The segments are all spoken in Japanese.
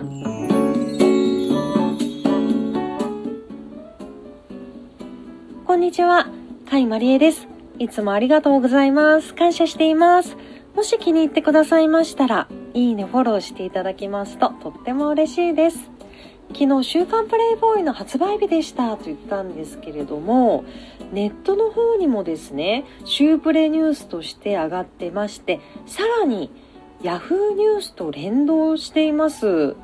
こんにちは、甲斐まりえです。いつもありがとうございます。感謝しています。もし気に入ってくださいましたら、いいね、フォローしていただきますととっても嬉しいです。昨日、週刊プレイボーイの発売日でしたと言ったんですけれども、ネットの方にもですね、週プレニュースとして上がってまして、さらに Yahoo ニュースと連動しています。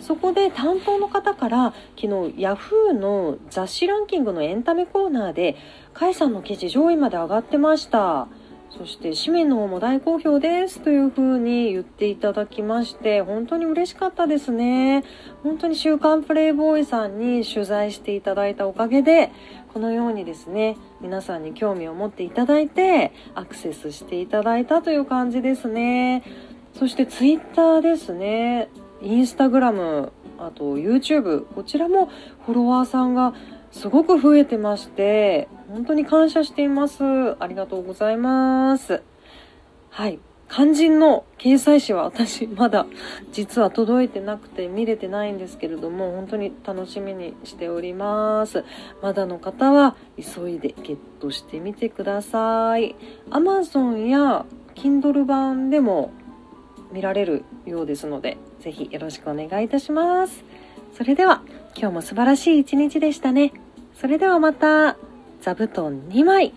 そこで担当の方から昨日 Yahoo! の雑誌ランキングのエンタメコーナーで甲斐さんの記事上位まで上がってました。そして紙面の方も大好評ですというふうに言っていただきまして本当に嬉しかったですね。本当に週刊プレイボーイさんに取材していただいたおかげでこのようにですね皆さんに興味を持っていただいてアクセスしていただいたという感じですね。そしてツイッターですね。インスタグラムあと YouTube こちらもフォロワーさんがすごく増えてまして本当に感謝しています。ありがとうございます。はい。肝心の掲載誌は私まだ実は届いてなくて見れてないんですけれども本当に楽しみにしております。まだの方は急いでゲットしてみてください。Amazon や Kindle 版でも見られるようですのでぜひよろしくお願いいたします。それでは今日も素晴らしい一日でしたね。それではまた座布団2枚。